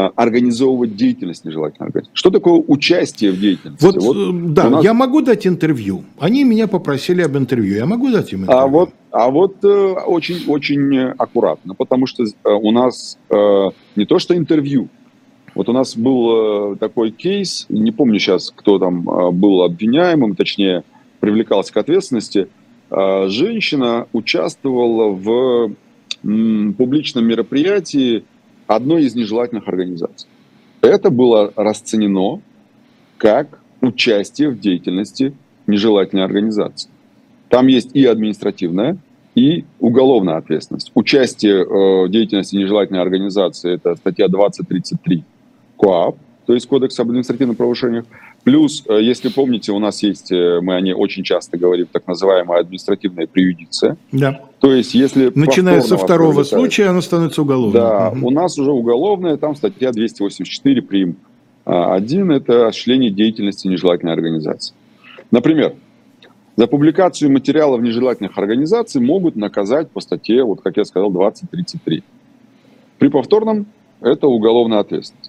организовывать деятельность нежелательной организации. Что такое участие в деятельности? Вот, вот э, да, нас... я могу дать интервью. Они меня попросили об интервью. Я могу дать им интервью. А вот, а вот очень-очень э, аккуратно, потому что э, у нас э, не то что интервью. Вот у нас был э, такой кейс, не помню сейчас, кто там э, был обвиняемым, точнее, привлекался к ответственности. Э, женщина участвовала в публичном мероприятии, одной из нежелательных организаций. Это было расценено как участие в деятельности нежелательной организации. Там есть и административная, и уголовная ответственность. Участие э, в деятельности нежелательной организации – это статья 2033 КОАП, то есть Кодекс об административных правонарушениях. Плюс, э, если помните, у нас есть, э, мы о ней очень часто говорим, так называемая административная преюдиция. Да. То есть, если Начиная со второго случая, она становится уголовной. Да, угу. у нас уже уголовная, там статья 284 прим. 1 – это осуществление деятельности нежелательной организации. Например, за публикацию материалов нежелательных организаций могут наказать по статье, вот как я сказал, 2033. При повторном – это уголовная ответственность.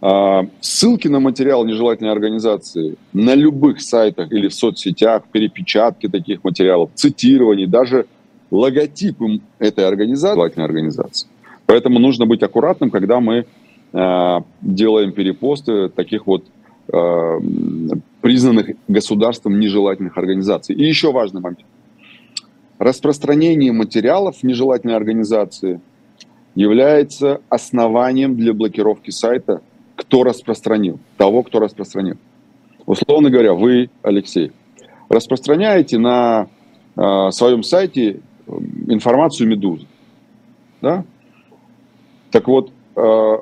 А, ссылки на материал нежелательной организации на любых сайтах или в соцсетях, перепечатки таких материалов, цитирование, даже логотипы этой организации, желательной организации. Поэтому нужно быть аккуратным, когда мы э, делаем перепосты таких вот э, признанных государством нежелательных организаций. И еще важный момент. Распространение материалов нежелательной организации является основанием для блокировки сайта – кто распространил, того, кто распространил. Условно говоря, вы, Алексей, распространяете на э, своем сайте информацию «Медузы». Да? Так вот, э,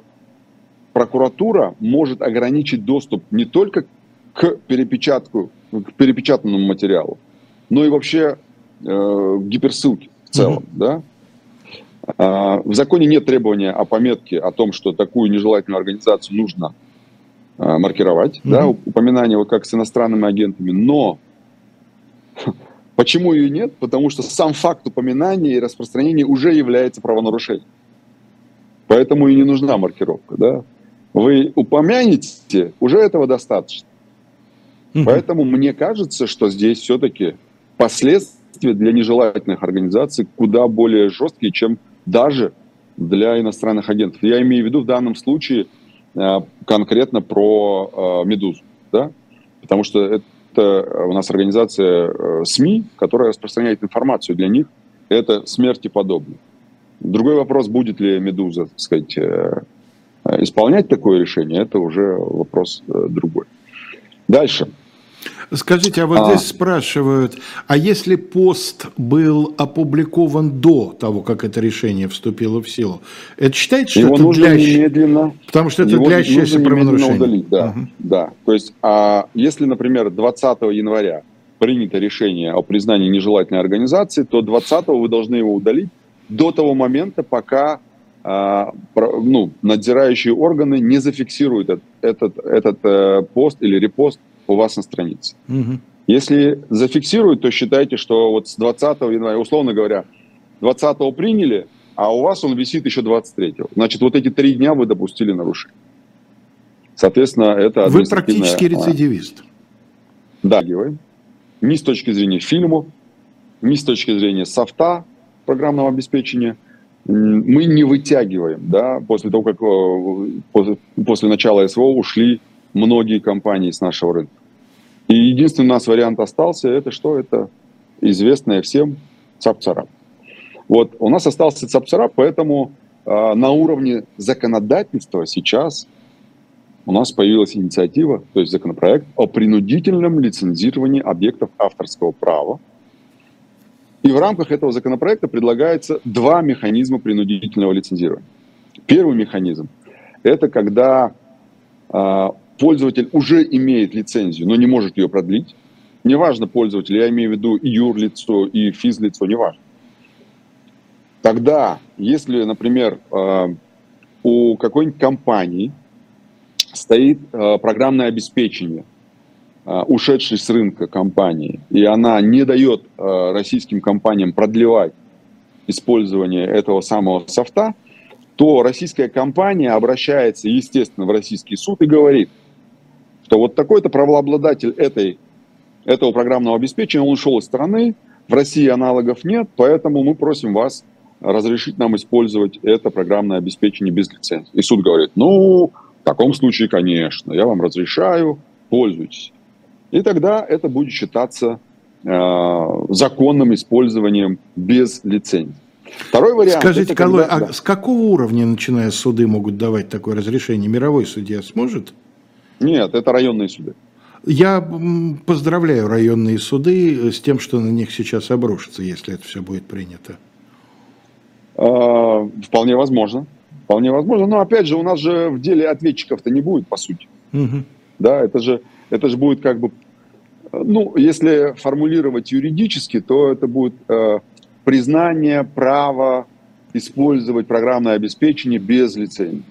прокуратура может ограничить доступ не только к перепечатку, к перепечатанному материалу, но и вообще э, к гиперссылке в целом. Mm-hmm. Да? А, в законе нет требования о пометке о том, что такую нежелательную организацию нужно а, маркировать, mm-hmm. да, упоминание вот как с иностранными агентами, но почему ее нет? Потому что сам факт упоминания и распространения уже является правонарушением. Поэтому и не нужна маркировка, да. Вы упомянете, уже этого достаточно. Mm-hmm. Поэтому мне кажется, что здесь все-таки последствия для нежелательных организаций куда более жесткие, чем даже для иностранных агентов. Я имею в виду в данном случае э, конкретно про э, «Медузу», да? потому что это у нас организация э, СМИ, которая распространяет информацию для них, это смерти подобно. Другой вопрос, будет ли «Медуза», так сказать, исполнять такое решение, это уже вопрос другой. Дальше. Скажите, а вот а... здесь спрашивают, а если пост был опубликован до того, как это решение вступило в силу, это считается, что Его это нужно длящ... немедленно... Потому что это Его длящееся правонарушение. Удалить, да, угу. да. То есть, а если, например, 20 января принято решение о признании нежелательной организации, то 20 вы должны его удалить до того момента, пока а, ну, надзирающие органы не зафиксируют этот, этот, этот э, пост или репост у вас на странице. Угу. Если зафиксируют, то считайте, что вот с 20 января, условно говоря, 20 приняли, а у вас он висит еще 23. Значит, вот эти три дня вы допустили нарушение. Соответственно, это Вы практически рецидивист. Да, ни с точки зрения фильмов, ни с точки зрения софта программного обеспечения. Мы не вытягиваем, да, после того, как э, после, после начала СВО ушли многие компании с нашего рынка. И единственный у нас вариант остался, это что? Это известное всем цапцарап. Вот у нас остался цапцарап, поэтому э, на уровне законодательства сейчас у нас появилась инициатива, то есть законопроект о принудительном лицензировании объектов авторского права. И в рамках этого законопроекта предлагается два механизма принудительного лицензирования. Первый механизм – это когда э, пользователь уже имеет лицензию, но не может ее продлить, неважно пользователь, я имею в виду и юрлицо, и физлицо, неважно. Тогда, если, например, э, у какой-нибудь компании стоит э, программное обеспечение, э, ушедшей с рынка компании, и она не дает российским компаниям продлевать использование этого самого софта, то российская компания обращается, естественно, в российский суд и говорит – что вот такой-то правообладатель этой, этого программного обеспечения, он ушел из страны, в России аналогов нет, поэтому мы просим вас разрешить нам использовать это программное обеспечение без лицензии. И суд говорит, ну, в таком случае, конечно, я вам разрешаю, пользуйтесь. И тогда это будет считаться э, законным использованием без лицензии. Второй вариант. Скажите, когда... а да. с какого уровня, начиная суды, могут давать такое разрешение? Мировой судья сможет? Нет, это районные суды. Я поздравляю районные суды с тем, что на них сейчас обрушится, если это все будет принято. А, вполне возможно. Вполне возможно. Но опять же, у нас же в деле ответчиков-то не будет, по сути. Угу. Да, это же, это же будет как бы... Ну, если формулировать юридически, то это будет э, признание права использовать программное обеспечение без лицензии.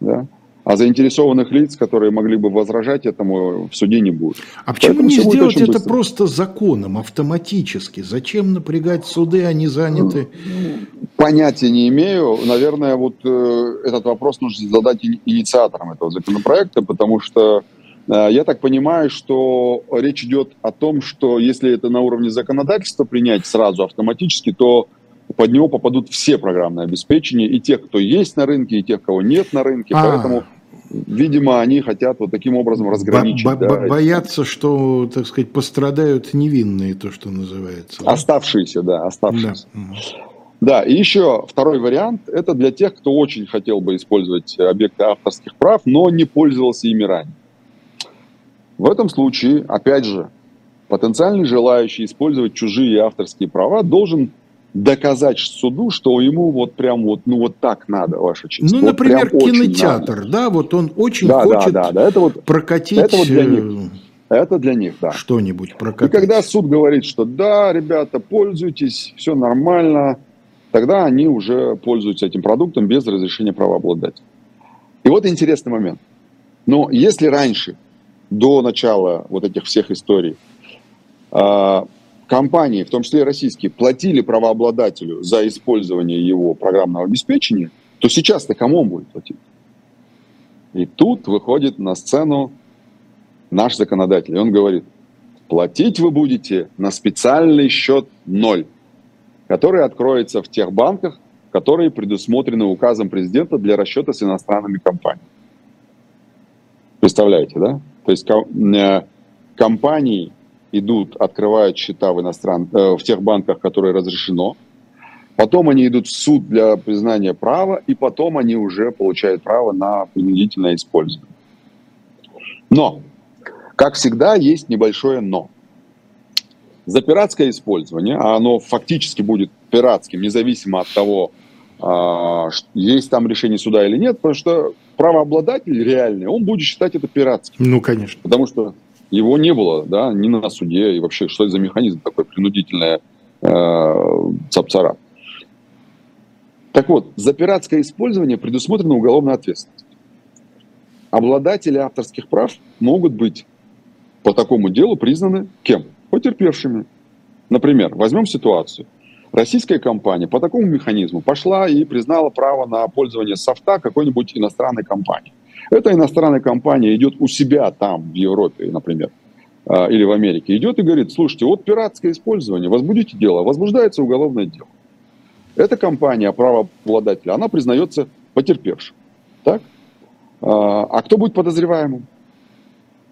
Да? А заинтересованных лиц, которые могли бы возражать этому, в суде не будет. А почему Поэтому не сделать это быстро. просто законом, автоматически? Зачем напрягать суды, они заняты? Понятия не имею. Наверное, вот э, этот вопрос нужно задать инициаторам этого законопроекта, потому что э, я так понимаю, что речь идет о том, что если это на уровне законодательства принять сразу автоматически, то под него попадут все программные обеспечения, и тех, кто есть на рынке, и тех, кого нет на рынке. А-а-а. Поэтому видимо, они хотят вот таким образом разграничить. Бо- да, боятся, эти... что, так сказать, пострадают невинные, то, что называется. Оставшиеся, да, оставшиеся. Да. Да, и еще второй вариант – это для тех, кто очень хотел бы использовать объекты авторских прав, но не пользовался ими ранее. В этом случае, опять же, потенциальный желающий использовать чужие авторские права должен доказать суду, что ему вот прям вот, ну вот так надо, ваша честь. Ну, вот например, кинотеатр, да, вот он очень да, хочет да, да, да. Это вот, прокатить... Это вот для них. Э, это для них, да. Что-нибудь прокатить. И когда суд говорит, что да, ребята, пользуйтесь, все нормально, тогда они уже пользуются этим продуктом без разрешения правообладателя. И вот интересный момент. Но если раньше, до начала вот этих всех историй, а, компании, в том числе и российские, платили правообладателю за использование его программного обеспечения, то сейчас-то кому он будет платить? И тут выходит на сцену наш законодатель, и он говорит, платить вы будете на специальный счет ноль, который откроется в тех банках, которые предусмотрены указом президента для расчета с иностранными компаниями. Представляете, да? То есть э, компании идут, открывают счета в, иностран... Э, в тех банках, которые разрешено, потом они идут в суд для признания права, и потом они уже получают право на принудительное использование. Но, как всегда, есть небольшое «но». За пиратское использование, а оно фактически будет пиратским, независимо от того, а, есть там решение суда или нет, потому что правообладатель реальный, он будет считать это пиратским. Ну, конечно. Потому что его не было, да, ни на суде, и вообще, что это за механизм такой принудительный э, цапцара. Так вот, за пиратское использование предусмотрена уголовная ответственность. Обладатели авторских прав могут быть по такому делу признаны кем? Потерпевшими. Например, возьмем ситуацию. Российская компания по такому механизму пошла и признала право на пользование софта какой-нибудь иностранной компании. Эта иностранная компания идет у себя там, в Европе, например, а, или в Америке, идет и говорит, слушайте, вот пиратское использование, возбудите дело, возбуждается уголовное дело. Эта компания, правообладатель, она признается потерпевшим. Так? А, а кто будет подозреваемым?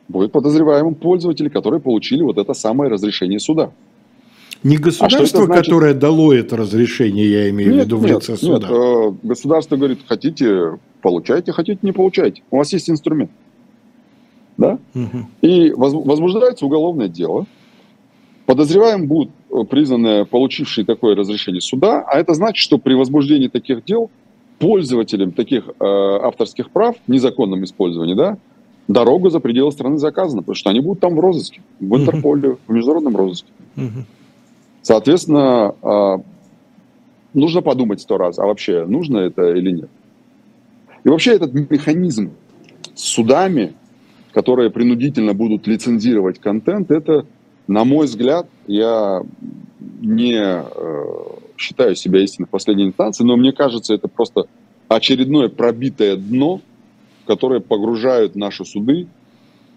Будет подозреваемым пользователи, которые получили вот это самое разрешение суда. Не а государство, а которое дало это разрешение, я имею нет, в виду, в лице суда. Нет, э, государство говорит, хотите, получайте, хотите, не получайте. У вас есть инструмент. Да? Угу. И возбуждается уголовное дело. Подозреваемым будут э, признаны получившие такое разрешение суда, а это значит, что при возбуждении таких дел пользователям таких э, авторских прав, незаконном использовании, да, дорога за пределы страны заказана, потому что они будут там в розыске, в Интерполе, в международном розыске. uh Соответственно, э, нужно подумать сто раз, а вообще нужно это или нет. И вообще этот механизм с судами, которые принудительно будут лицензировать контент, это, на мой взгляд, я не э, считаю себя истинной последней инстанцией, но мне кажется, это просто очередное пробитое дно, которое погружают наши суды,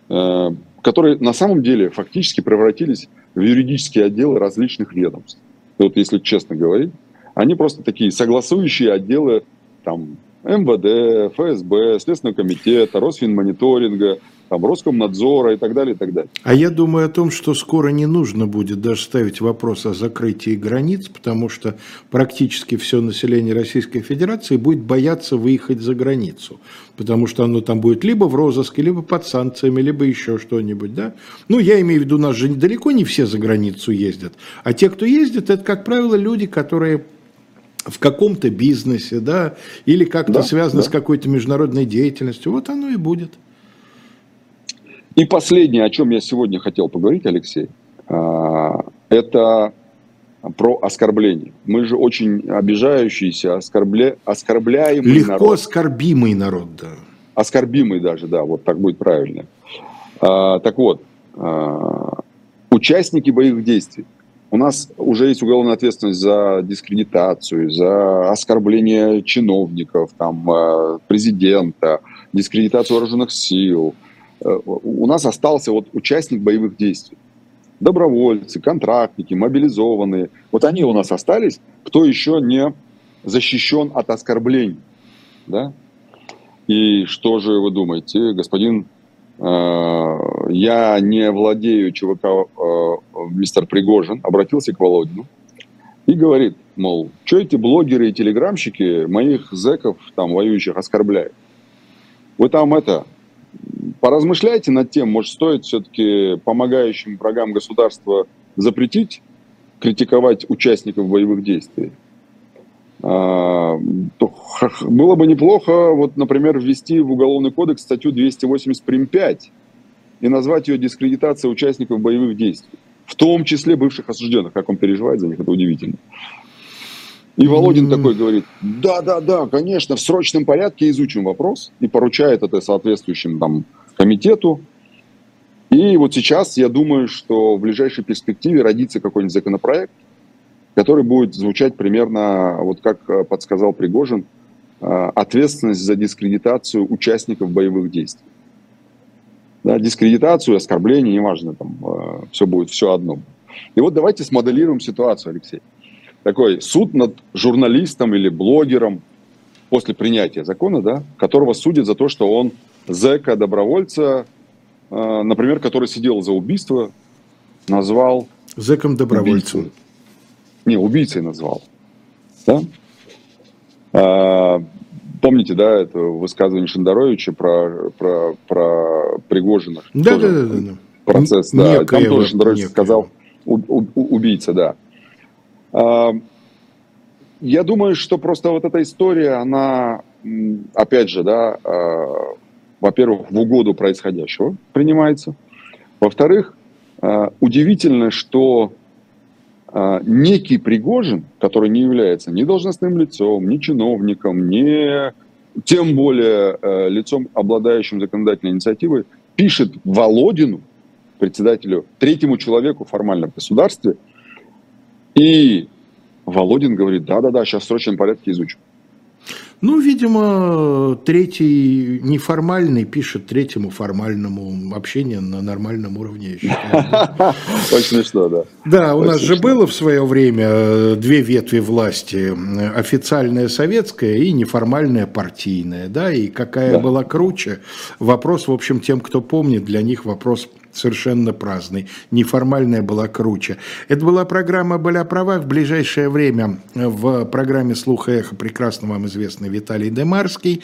э, которые на самом деле фактически превратились в юридические отделы различных ведомств. Вот если честно говорить, они просто такие согласующие отделы там, МВД, ФСБ, Следственного комитета, Росфинмониторинга, там, Роскомнадзора и так далее, и так далее. А я думаю о том, что скоро не нужно будет даже ставить вопрос о закрытии границ, потому что практически все население Российской Федерации будет бояться выехать за границу, потому что оно там будет либо в розыске, либо под санкциями, либо еще что-нибудь, да? Ну, я имею в виду, у нас же далеко не все за границу ездят, а те, кто ездит, это, как правило, люди, которые в каком-то бизнесе, да, или как-то да, связано да. с какой-то международной деятельностью. Вот оно и будет. И последнее, о чем я сегодня хотел поговорить, Алексей, а, это про оскорбление. Мы же очень обижающийся, оскорбля... оскорбляемый Легко народ. Легко оскорбимый народ, да. Оскорбимый даже, да, вот так будет правильно. А, так вот, а, участники боевых действий у нас уже есть уголовная ответственность за дискредитацию, за оскорбление чиновников, там, президента, дискредитацию вооруженных сил. Э, у нас остался вот участник боевых действий. Добровольцы, контрактники, мобилизованные. Вот они у нас остались, кто еще не защищен от оскорблений. Да? И что же вы думаете, господин Э, я не владею ЧВК э, мистер Пригожин, обратился к Володину и говорит, мол, что эти блогеры и телеграмщики моих зэков, там, воюющих, оскорбляют? Вы там это, поразмышляйте над тем, может, стоит все-таки помогающим врагам государства запретить критиковать участников боевых действий? А, было бы неплохо, вот, например, ввести в Уголовный кодекс статью 280 прим. 5 и назвать ее дискредитация участников боевых действий, в том числе бывших осужденных. Как он переживает за них, это удивительно. И Володин mm-hmm. такой говорит, да-да-да, конечно, в срочном порядке изучим вопрос и поручает это соответствующим там комитету. И вот сейчас я думаю, что в ближайшей перспективе родится какой-нибудь законопроект, который будет звучать примерно, вот как э, подсказал Пригожин, э, ответственность за дискредитацию участников боевых действий. Да, дискредитацию, оскорбление, неважно, там э, все будет все одно. И вот давайте смоделируем ситуацию, Алексей такой суд над журналистом или блогером после принятия закона, да, которого судят за то, что он зэка, добровольца, э, например, который сидел за убийство, назвал... Зэком добровольцем. Не, убийцей назвал. Да? А, помните, да, это высказывание Шендеровича про, про, про Пригожина? Да, да, да, да. Процесс, да. Там тоже Шендерович сказал у, у, убийца, да. А, я думаю, что просто вот эта история, она, опять же, да, а, во-первых, в угоду происходящего принимается. Во-вторых, а, удивительно, что некий Пригожин, который не является ни должностным лицом, ни чиновником, ни тем более лицом, обладающим законодательной инициативой, пишет Володину, председателю, третьему человеку формально в государстве, и Володин говорит, да-да-да, сейчас в срочном порядке изучу. Ну, видимо, третий неформальный пишет третьему формальному общение на нормальном уровне. Очень смешно, да. Да, у нас же было в свое время э, две ветви власти. Официальная советская и неформальная партийная. Да, и какая была круче? Вопрос, в общем, тем, кто помнит, для них вопрос совершенно праздный. Неформальная была круче. Это была программа «Были о правах». В ближайшее время в программе «Слух и эхо» прекрасно вам известный Виталий Демарский.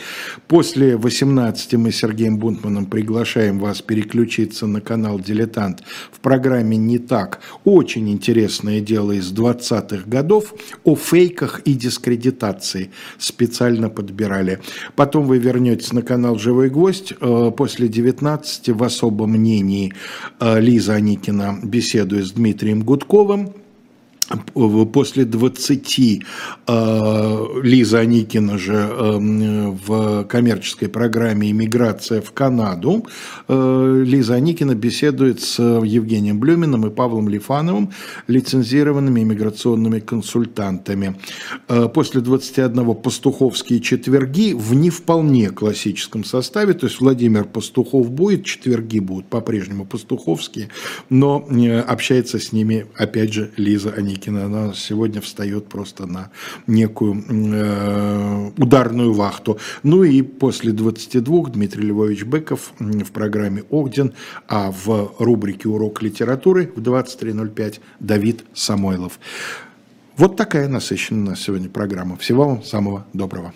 После 18 мы с Сергеем Бунтманом приглашаем вас переключиться на канал «Дилетант» в программе «Не так». Очень интересное дело из 20-х годов о фейках и дискредитации. Специально подбирали. Потом вы вернетесь на канал «Живой гвоздь» э, после 19 в особом мнении Э, Лиза Аникина беседует с Дмитрием Гудковым после 20 э, Лиза Аникина же э, в коммерческой программе «Иммиграция в Канаду». Э, Лиза Аникина беседует с Евгением Блюминым и Павлом Лифановым, лицензированными иммиграционными консультантами. После 21 «Пастуховские четверги» в не вполне классическом составе, то есть Владимир Пастухов будет, четверги будут по-прежнему пастуховские, но общается с ними, опять же, Лиза Аникина. Деникина, она сегодня встает просто на некую э, ударную вахту. Ну и после 22 Дмитрий Львович Быков в программе «Огден», а в рубрике «Урок литературы» в 23.05 Давид Самойлов. Вот такая насыщенная у нас сегодня программа. Всего вам самого доброго.